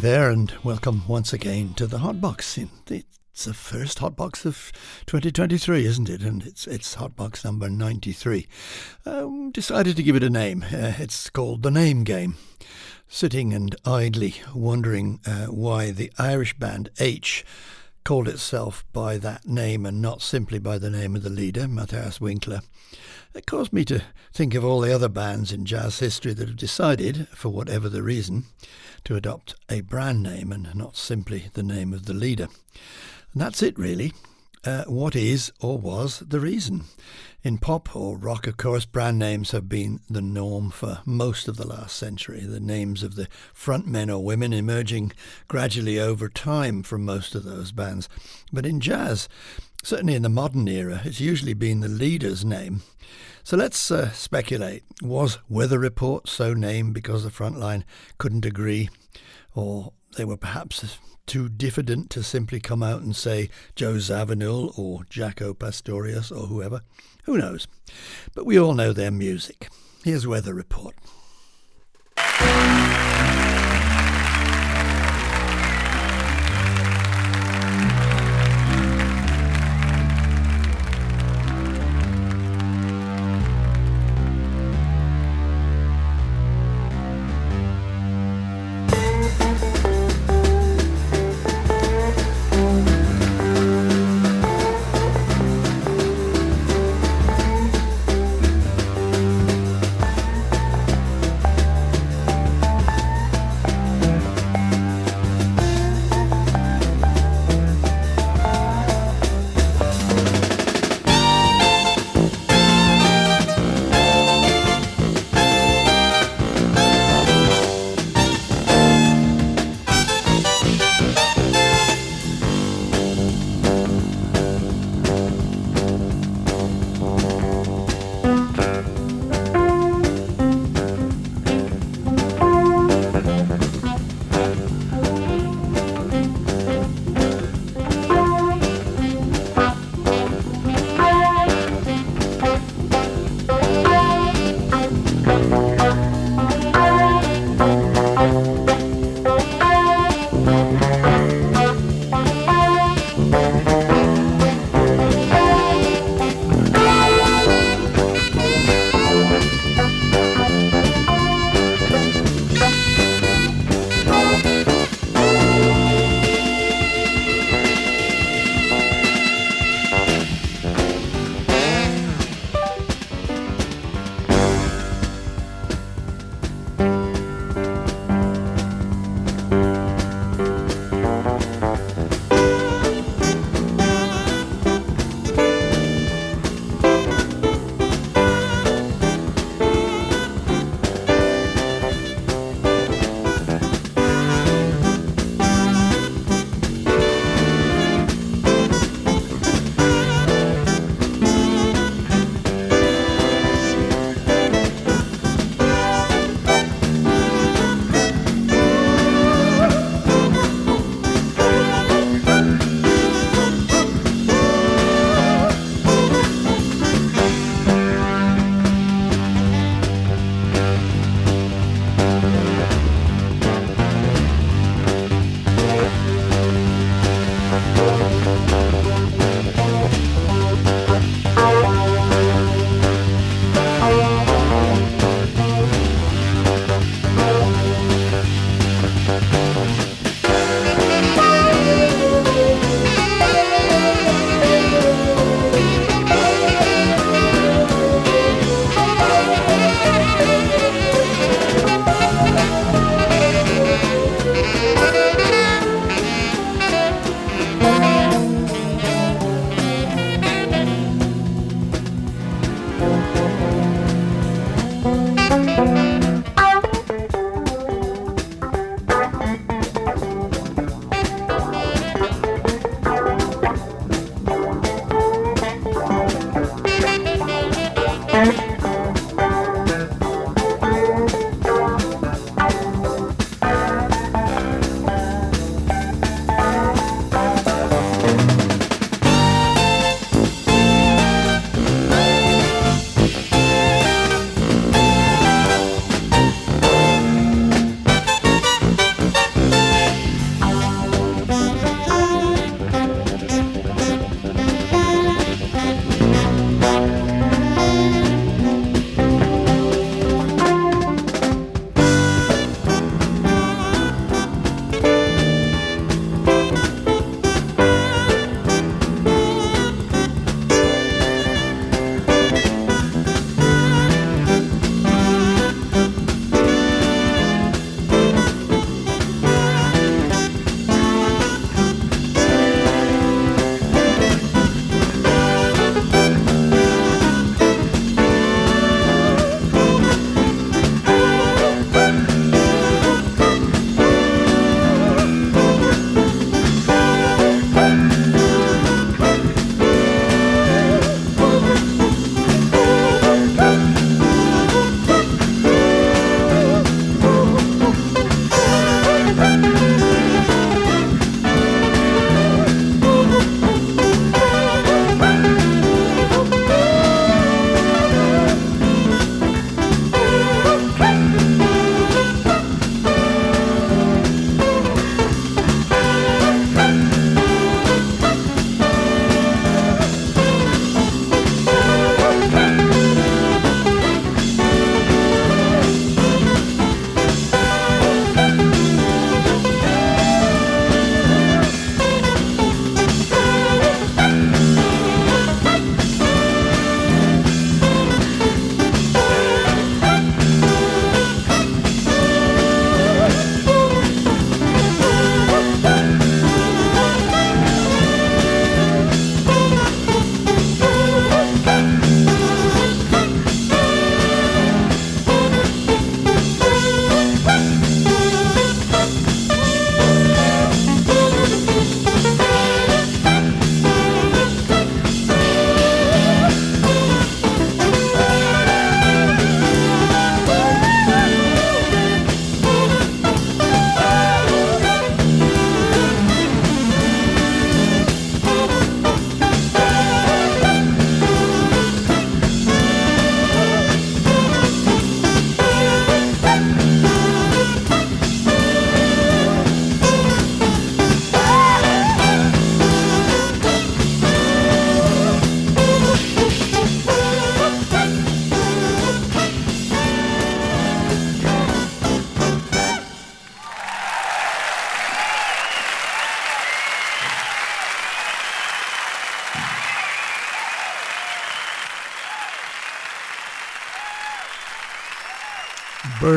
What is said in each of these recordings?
there, and welcome once again to the Hot Box. It's the first Hot Box of 2023, isn't it? And it's it's Hot Box number 93. Um, decided to give it a name. Uh, it's called the Name Game. Sitting and idly wondering uh, why the Irish band H called itself by that name and not simply by the name of the leader, Matthias Winkler. It caused me to think of all the other bands in jazz history that have decided, for whatever the reason, to adopt a brand name and not simply the name of the leader. And that's it, really. Uh, what is or was the reason? In pop or rock, of course, brand names have been the norm for most of the last century. The names of the frontmen or women emerging gradually over time from most of those bands. But in jazz, certainly in the modern era, it's usually been the leader's name. So let's uh, speculate. Was Weather Report so named because the front line couldn't agree? Or they were perhaps too diffident to simply come out and say Joe Zawinul or Jaco Pastorius or whoever? Who knows? But we all know their music. Here's Weather Report.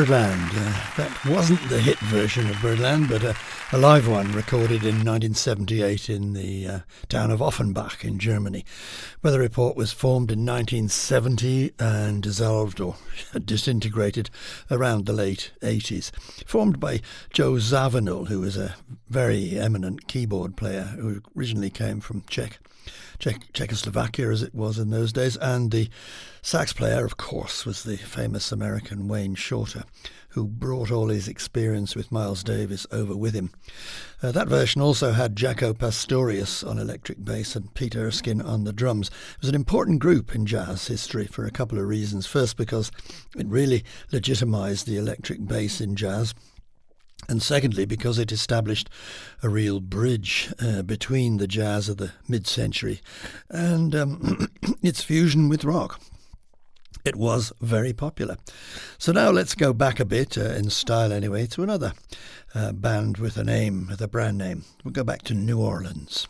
Birdland. Uh, that wasn't the hit version of Birdland, but a, a live one recorded in 1978 in the uh, town of Offenbach in Germany. Weather Report was formed in 1970 and dissolved or disintegrated around the late 80s. Formed by Joe Zawinul, who was a very eminent keyboard player who originally came from Czech. Czech- Czechoslovakia as it was in those days, and the sax player, of course, was the famous American Wayne Shorter, who brought all his experience with Miles Davis over with him. Uh, that version also had Jaco Pastorius on electric bass and Pete Erskine on the drums. It was an important group in jazz history for a couple of reasons. First, because it really legitimized the electric bass in jazz and secondly, because it established a real bridge uh, between the jazz of the mid century and um, its fusion with rock. It was very popular. So now let's go back a bit, uh, in style anyway, to another uh, band with a name, with a brand name. We'll go back to New Orleans.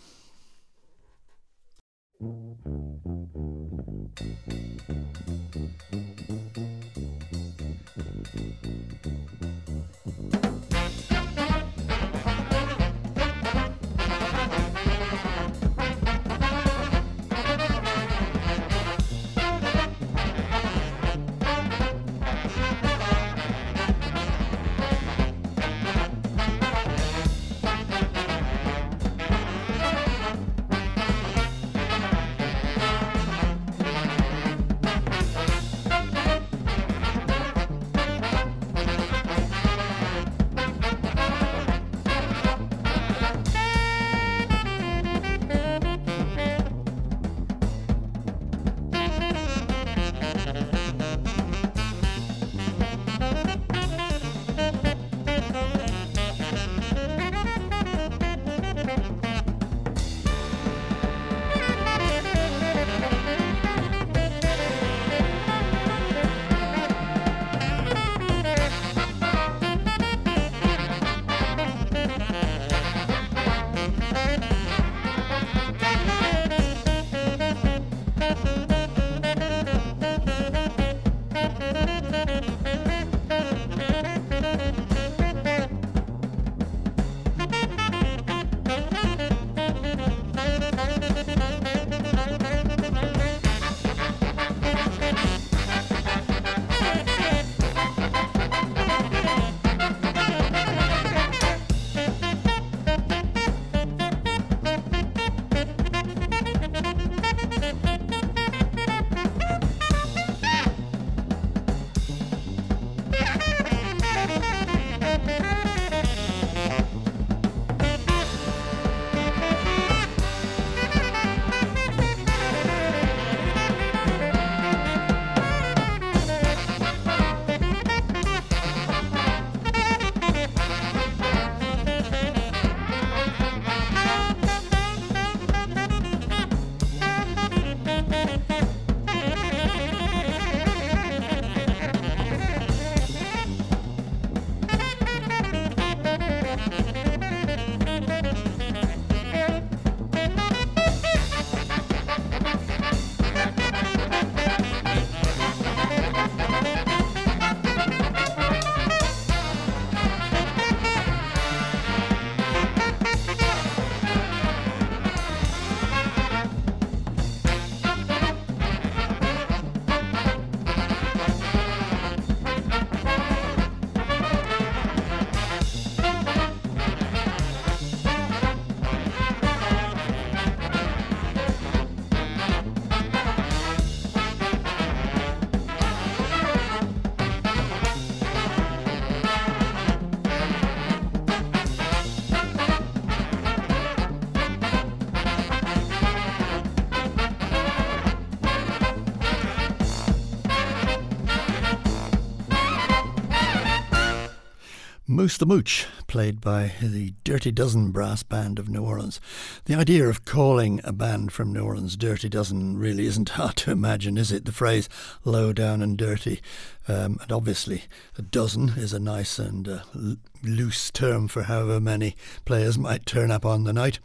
Moose the Mooch, played by the Dirty Dozen brass band of New Orleans. The idea of calling a band from New Orleans Dirty Dozen really isn't hard to imagine, is it? The phrase low down and dirty. Um, and obviously, a dozen is a nice and uh, l- loose term for however many players might turn up on the night.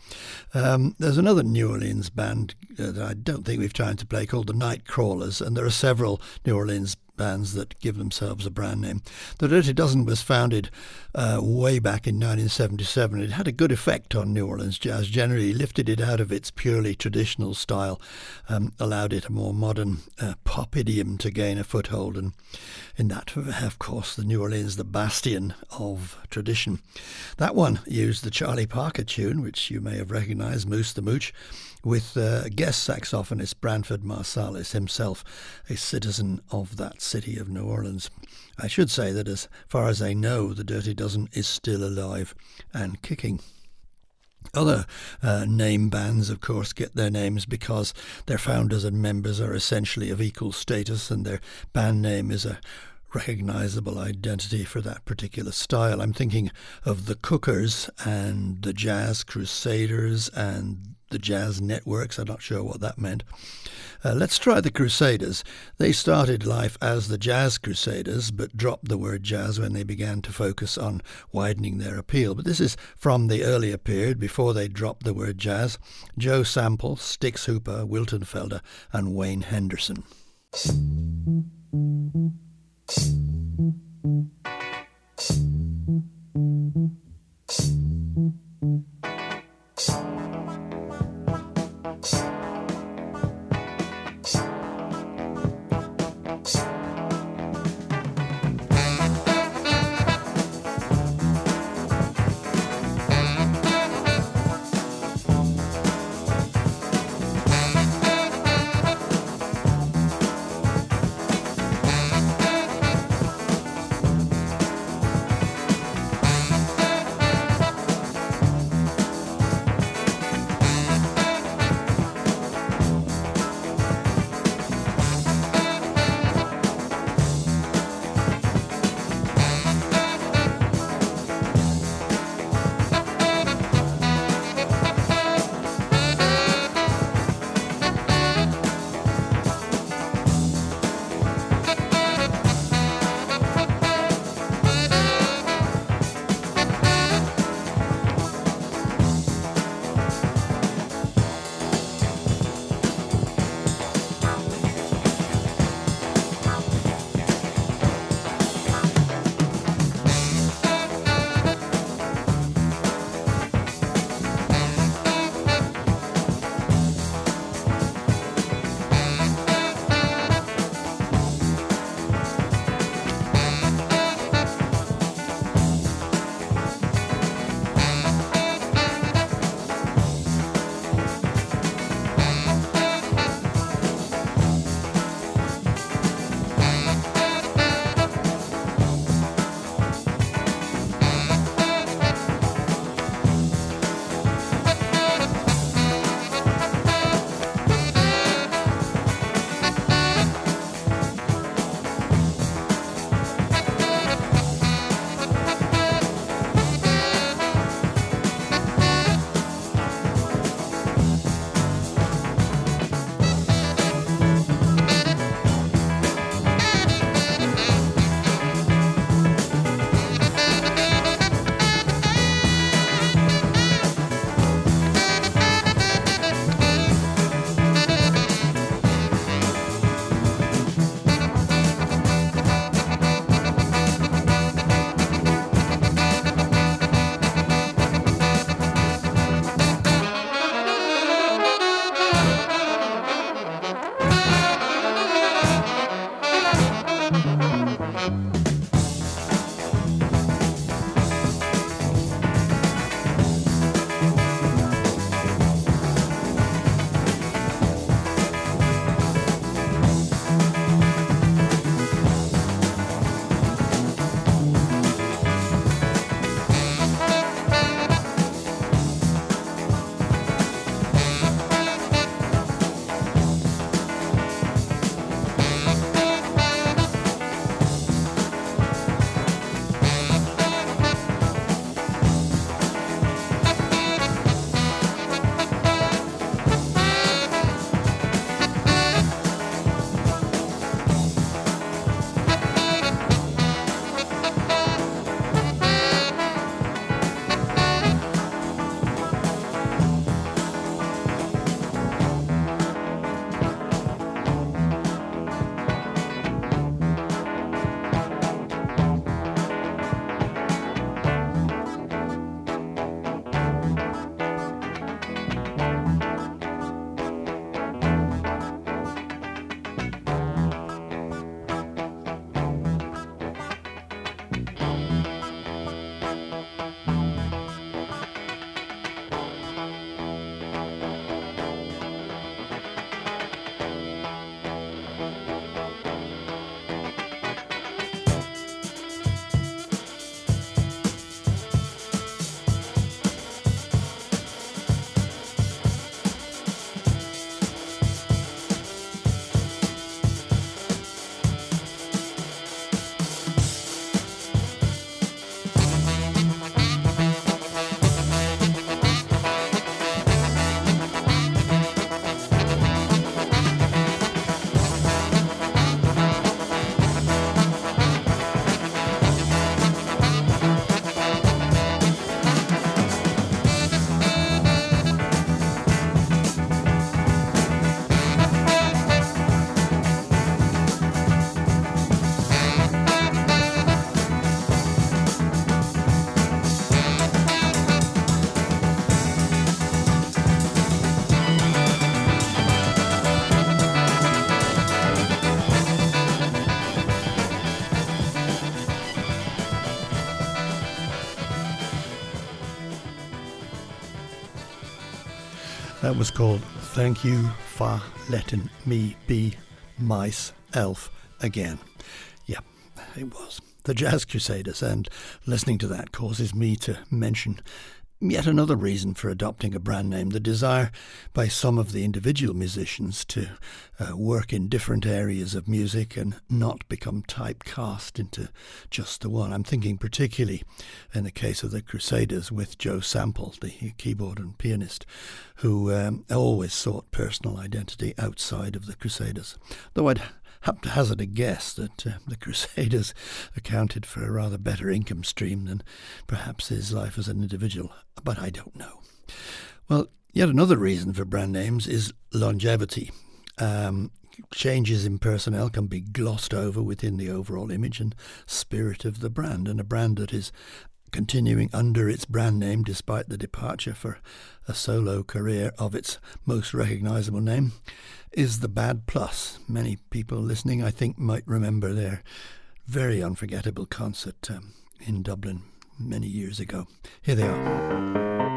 Um, there's another New Orleans band uh, that I don't think we've time to play called the Night Crawlers, and there are several New Orleans bands that give themselves a brand name. The Dirty Dozen was founded uh, way back in 1977. It had a good effect on New Orleans jazz generally, lifted it out of its purely traditional style, um, allowed it a more modern uh, pop idiom to gain a foothold, and in that, of course, the New Orleans, the bastion of tradition. That one used the Charlie Parker tune, which you may have recognized, Moose the Mooch with uh, guest saxophonist Branford Marsalis himself, a citizen of that city of New Orleans. I should say that as far as I know, the Dirty Dozen is still alive and kicking. Other uh, name bands, of course, get their names because their founders and members are essentially of equal status and their band name is a recognizable identity for that particular style. I'm thinking of the Cookers and the Jazz Crusaders and the jazz networks. I'm not sure what that meant. Uh, let's try the Crusaders. They started life as the Jazz Crusaders, but dropped the word jazz when they began to focus on widening their appeal. But this is from the earlier period before they dropped the word jazz. Joe Sample, Stix Hooper, Wilton Felder, and Wayne Henderson. Was called Thank You for Letting Me Be Myself Again. Yeah, it was. The Jazz Crusaders, and listening to that causes me to mention Yet another reason for adopting a brand name, the desire by some of the individual musicians to uh, work in different areas of music and not become typecast into just the one. I'm thinking particularly in the case of the Crusaders with Joe Sample, the keyboard and pianist, who um, always sought personal identity outside of the Crusaders. Though I'd have to hazard a guess that uh, the Crusaders accounted for a rather better income stream than perhaps his life as an individual, but I don't know. Well, yet another reason for brand names is longevity. Um, changes in personnel can be glossed over within the overall image and spirit of the brand, and a brand that is continuing under its brand name despite the departure for a solo career of its most recognizable name is the Bad Plus. Many people listening, I think, might remember their very unforgettable concert um, in Dublin many years ago. Here they are.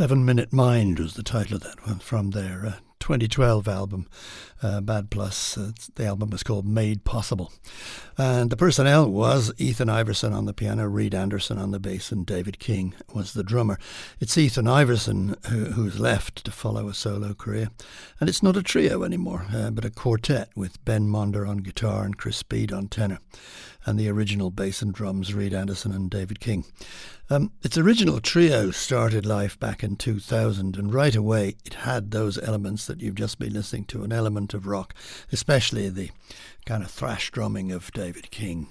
Seven Minute Mind was the title of that one from their uh, 2012 album, uh, Bad Plus. Uh, the album was called Made Possible. And the personnel was Ethan Iverson on the piano, Reid Anderson on the bass, and David King was the drummer. It's Ethan Iverson who, who's left to follow a solo career. And it's not a trio anymore, uh, but a quartet with Ben Monder on guitar and Chris Speed on tenor and the original bass and drums, Reid Anderson and David King. Um, its original trio started life back in 2000, and right away it had those elements that you've just been listening to an element of rock, especially the kind of thrash drumming of David David King.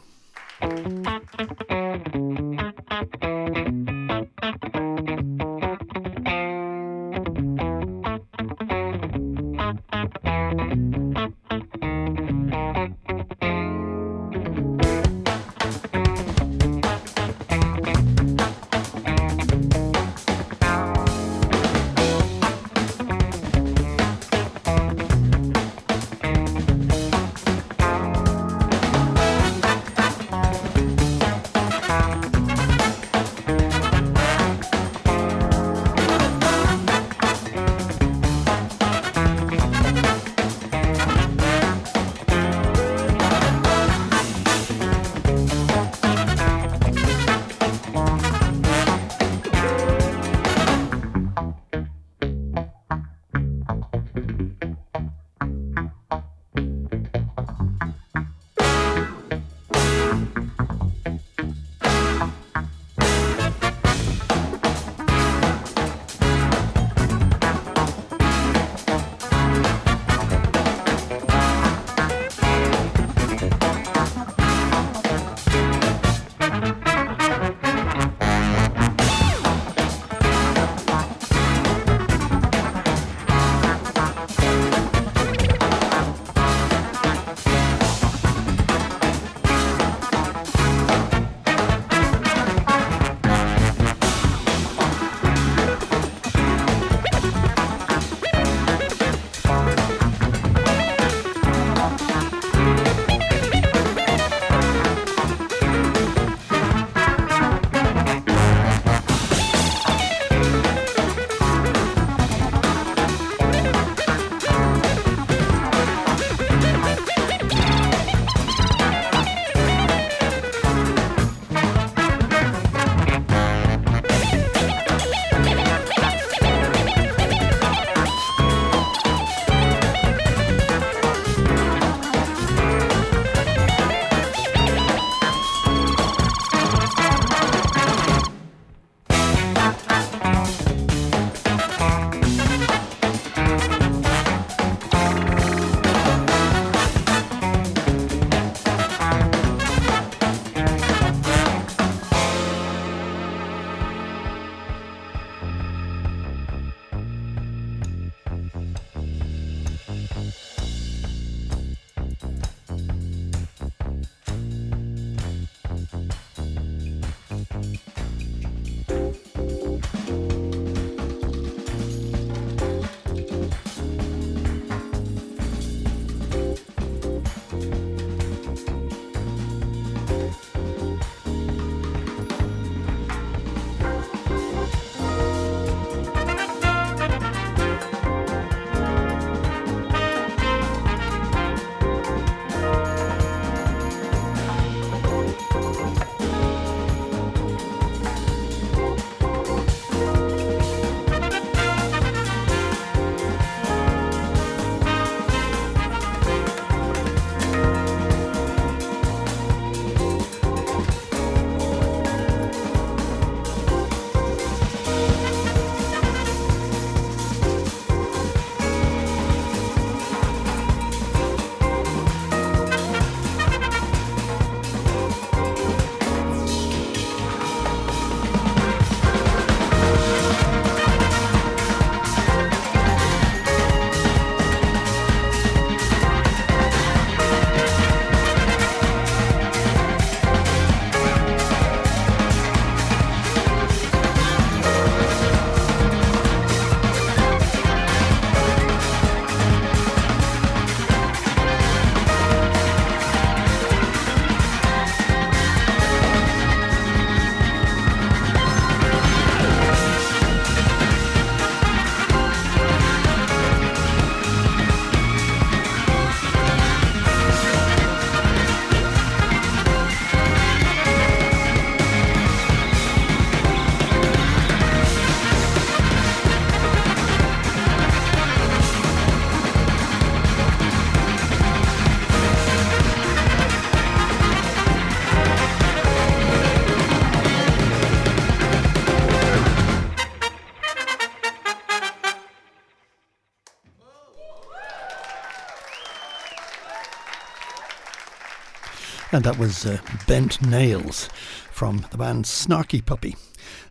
And that was uh, Bent Nails from the band Snarky Puppy.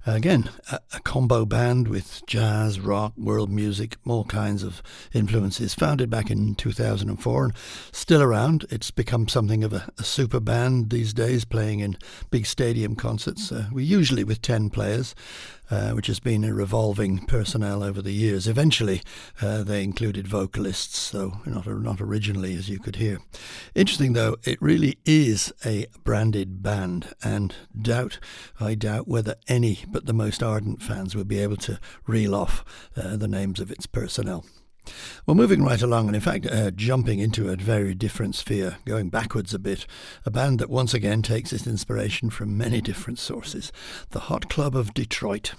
Again, a, a, combo band with jazz, rock, world music, all kinds of influences. Founded back in 2004 and still around. It's become something of a, a super band these days, playing in big stadium concerts. Uh, we usually with 10 players. Uh, which has been a revolving personnel over the years. Eventually, uh, they included vocalists, though not not originally, as you could hear. Interesting, though, it really is a branded band, and doubt I doubt whether any but the most ardent fans would be able to reel off uh, the names of its personnel. Well, moving right along, and in fact, uh, jumping into a very different sphere, going backwards a bit, a band that once again takes its inspiration from many different sources the Hot Club of Detroit.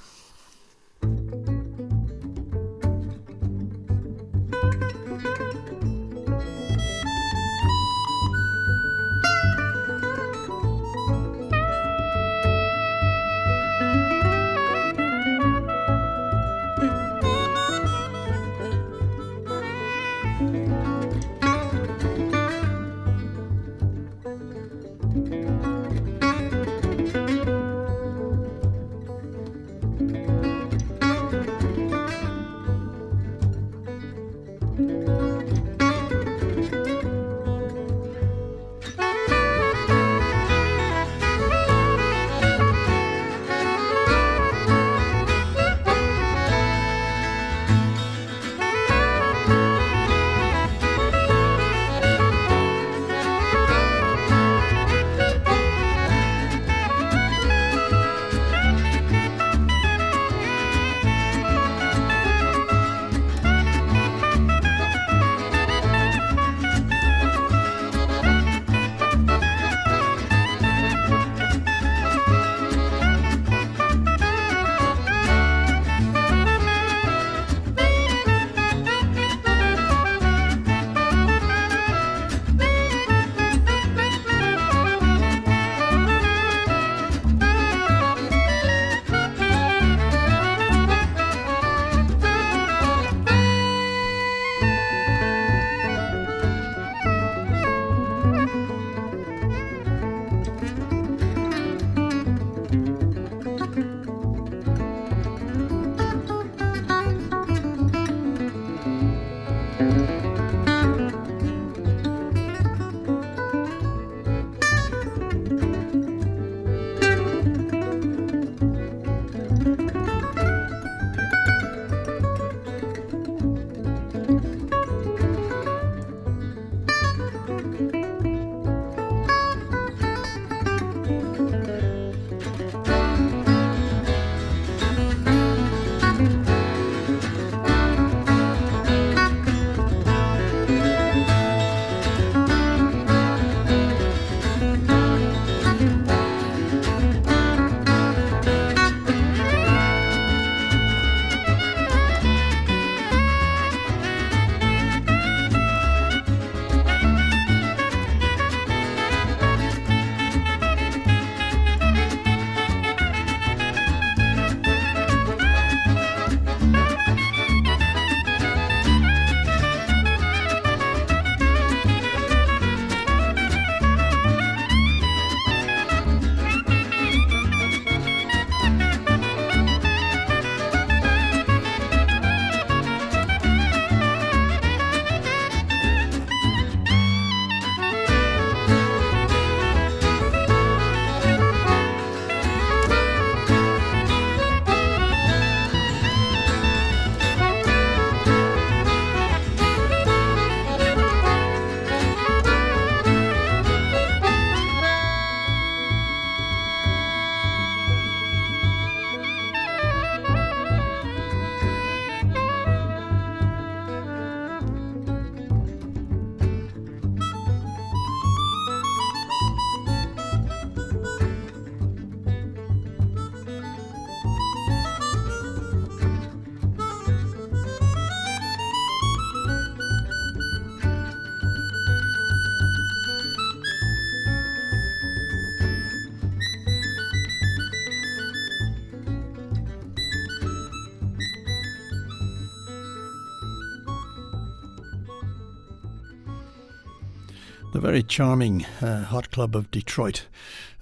The very charming uh, Hot Club of Detroit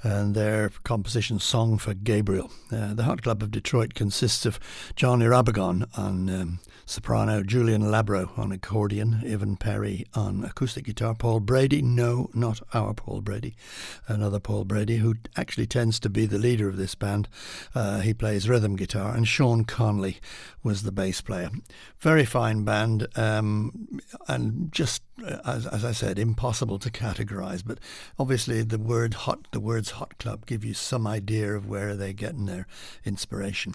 and their composition Song for Gabriel. Uh, the Hot Club of Detroit consists of Jon Irabagon on um, soprano, Julien Labro on accordion, Evan Perri on acoustic guitar, Paul Brady, no, not our Paul Brady, another Paul Brady, who actually tends to be the leader of this band. Uh, he plays rhythm guitar, and Shawn Conley was the bass player. Very fine band, um, and just as, as I said, impossible to categorize. But obviously, the word hot, the words hot club, give you some idea of where they're getting their inspiration.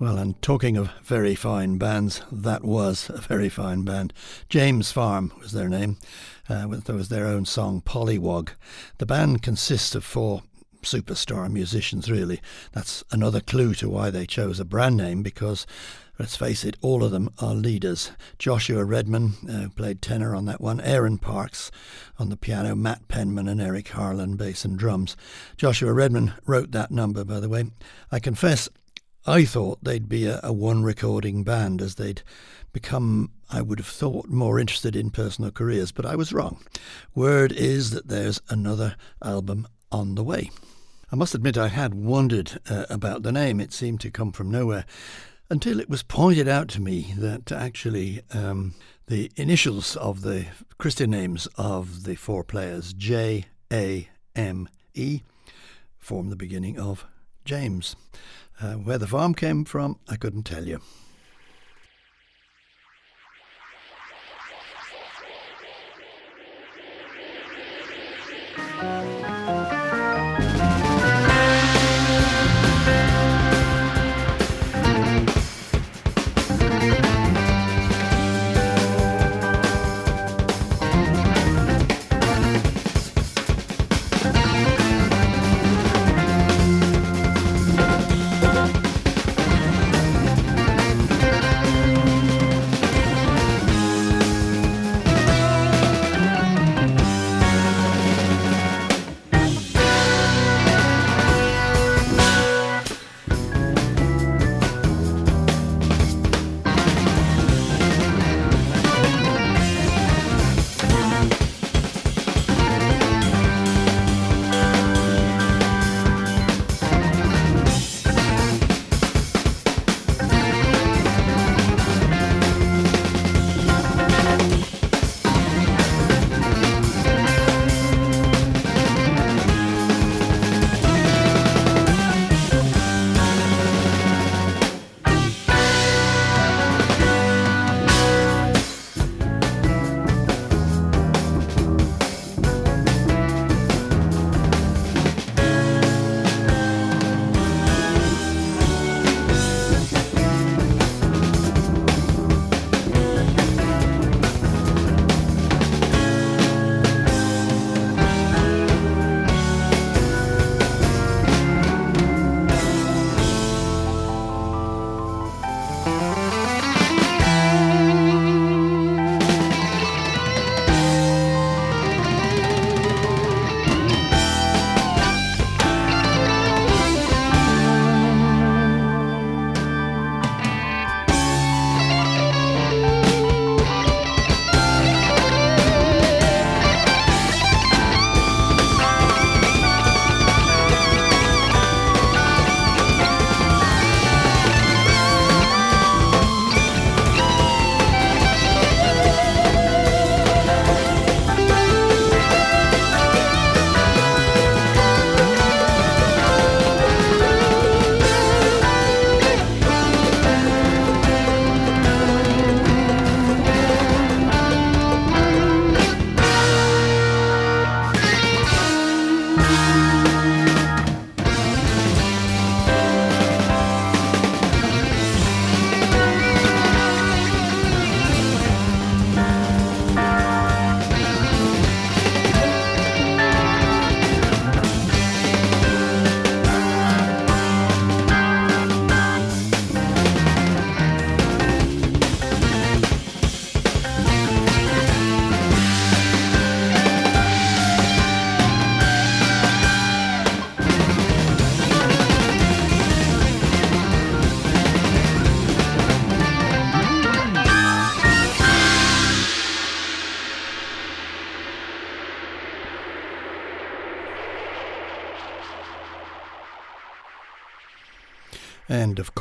Well, and talking of very fine bands, that was a very fine band. James Farm was their name. Uh, there was their own song, Polliwog. The band consists of four superstar musicians, really. That's another clue to why they chose a brand name because, let's face it, all of them are leaders. Joshua Redman, uh, played tenor on that one, Aaron Parks on the piano, Matt Penman and Eric Harland, bass and drums. Joshua Redman wrote that number, by the way. I confess I thought they'd be a, a one recording band as they'd become, I would have thought, more interested in personal careers, but I was wrong. Word is that there's another album on the way. I must admit I had wondered uh, about the name. It seemed to come from nowhere until it was pointed out to me that actually um, the initials of the Christian names of the four players, J A M E, form the beginning of James. Uh, where the farm came from, I couldn't tell you.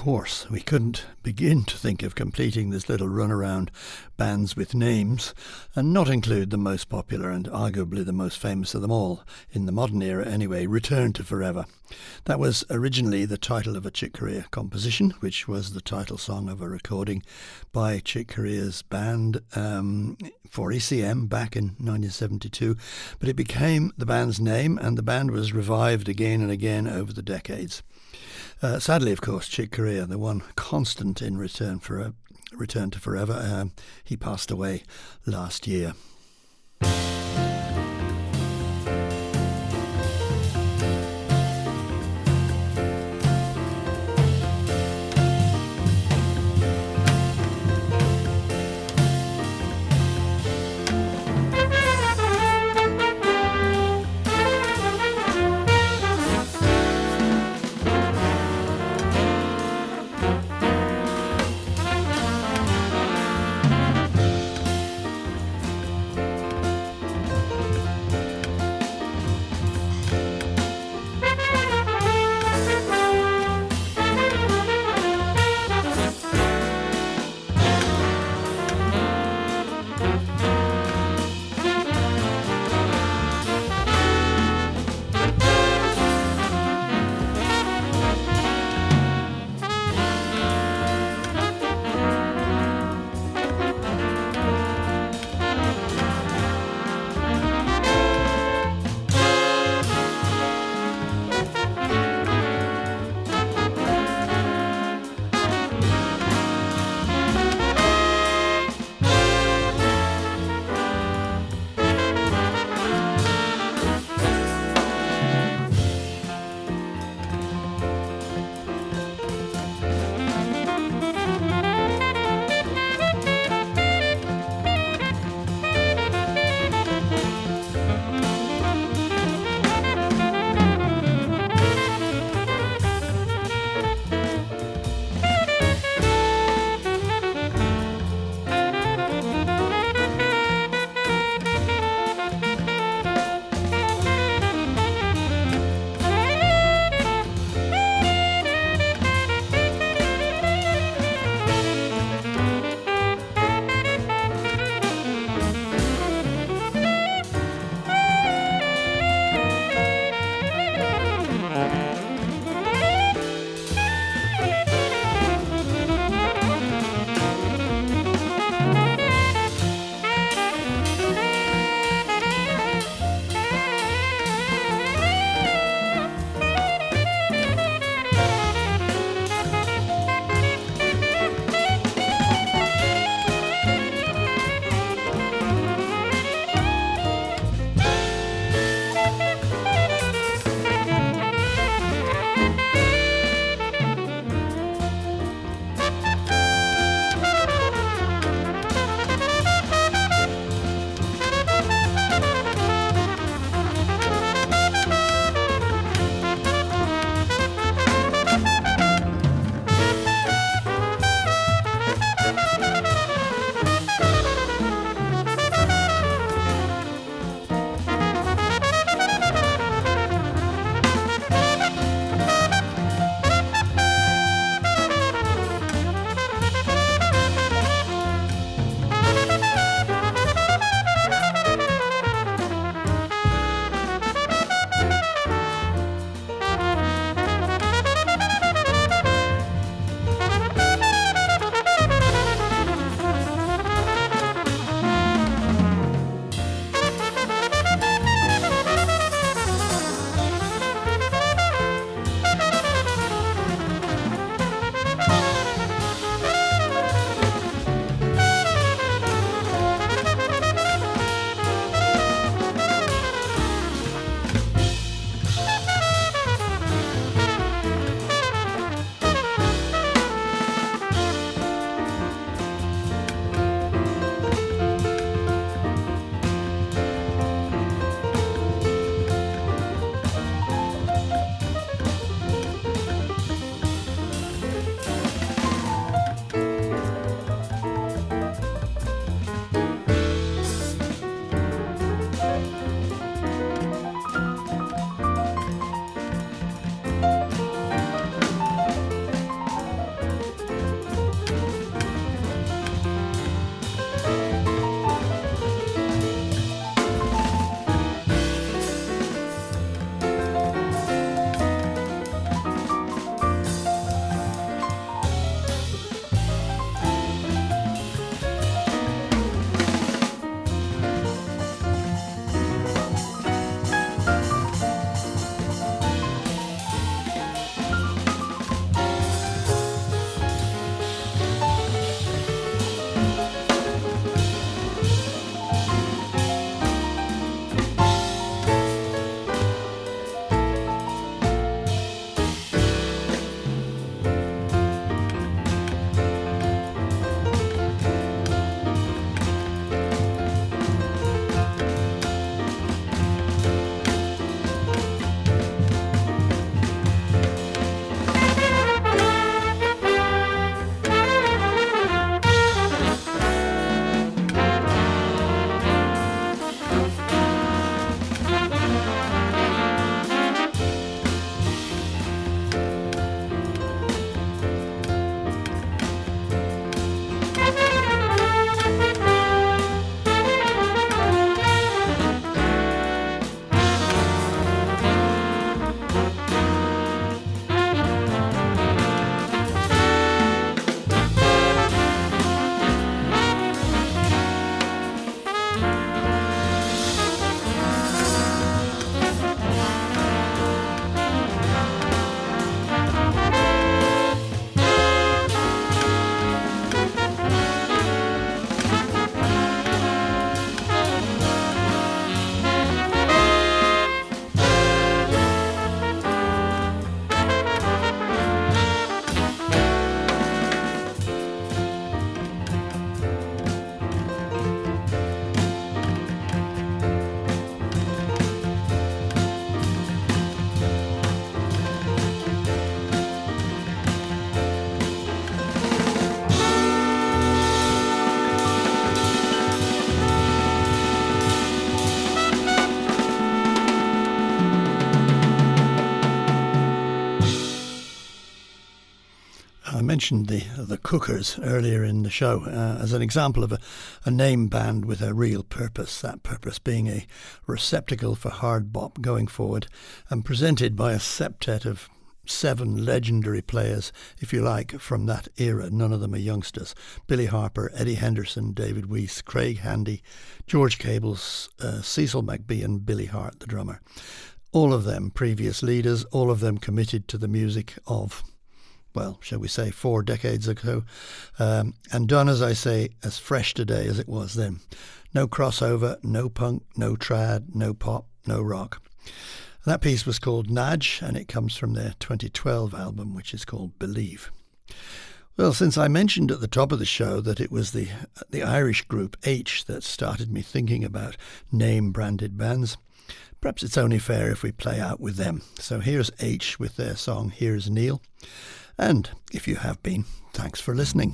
Course, we couldn't begin to think of completing this little run around bands with names and not include the most popular and arguably the most famous of them all, in the modern era anyway, Return to Forever. That was originally the title of a Chick Corea composition, which was the title song of a recording by Chick Corea's band um, for ECM back in 1972, but it became the band's name and the band was revived again and again over the decades. Uh, sadly, of course, Chick Corea, the one constant in return for a return to forever, um, he passed away last year. Mentioned the the Cookers earlier in the show uh, as an example of a, a name band with a real purpose. That purpose being a receptacle for hard bop going forward, and presented by a septet of seven legendary players, if you like, from that era. None of them are youngsters. Billy Harper, Eddie Henderson, David Weiss, Craig Handy, George Cables, uh, Cecil McBee, and Billy Hart, the drummer. All of them previous leaders, all of them committed to the music of well, shall we say, four decades ago, um, and done, as I say, as fresh today as it was then. No crossover, no punk, no trad, no pop, no rock. That piece was called Nudge, and it comes from their 2012 album, which is called Believe. Well, since I mentioned at the top of the show that it was the the Irish group H that started me thinking about name branded bands, perhaps it's only fair if we play out with them. So here's H with their song Here's Neil. And if you have been, thanks for listening.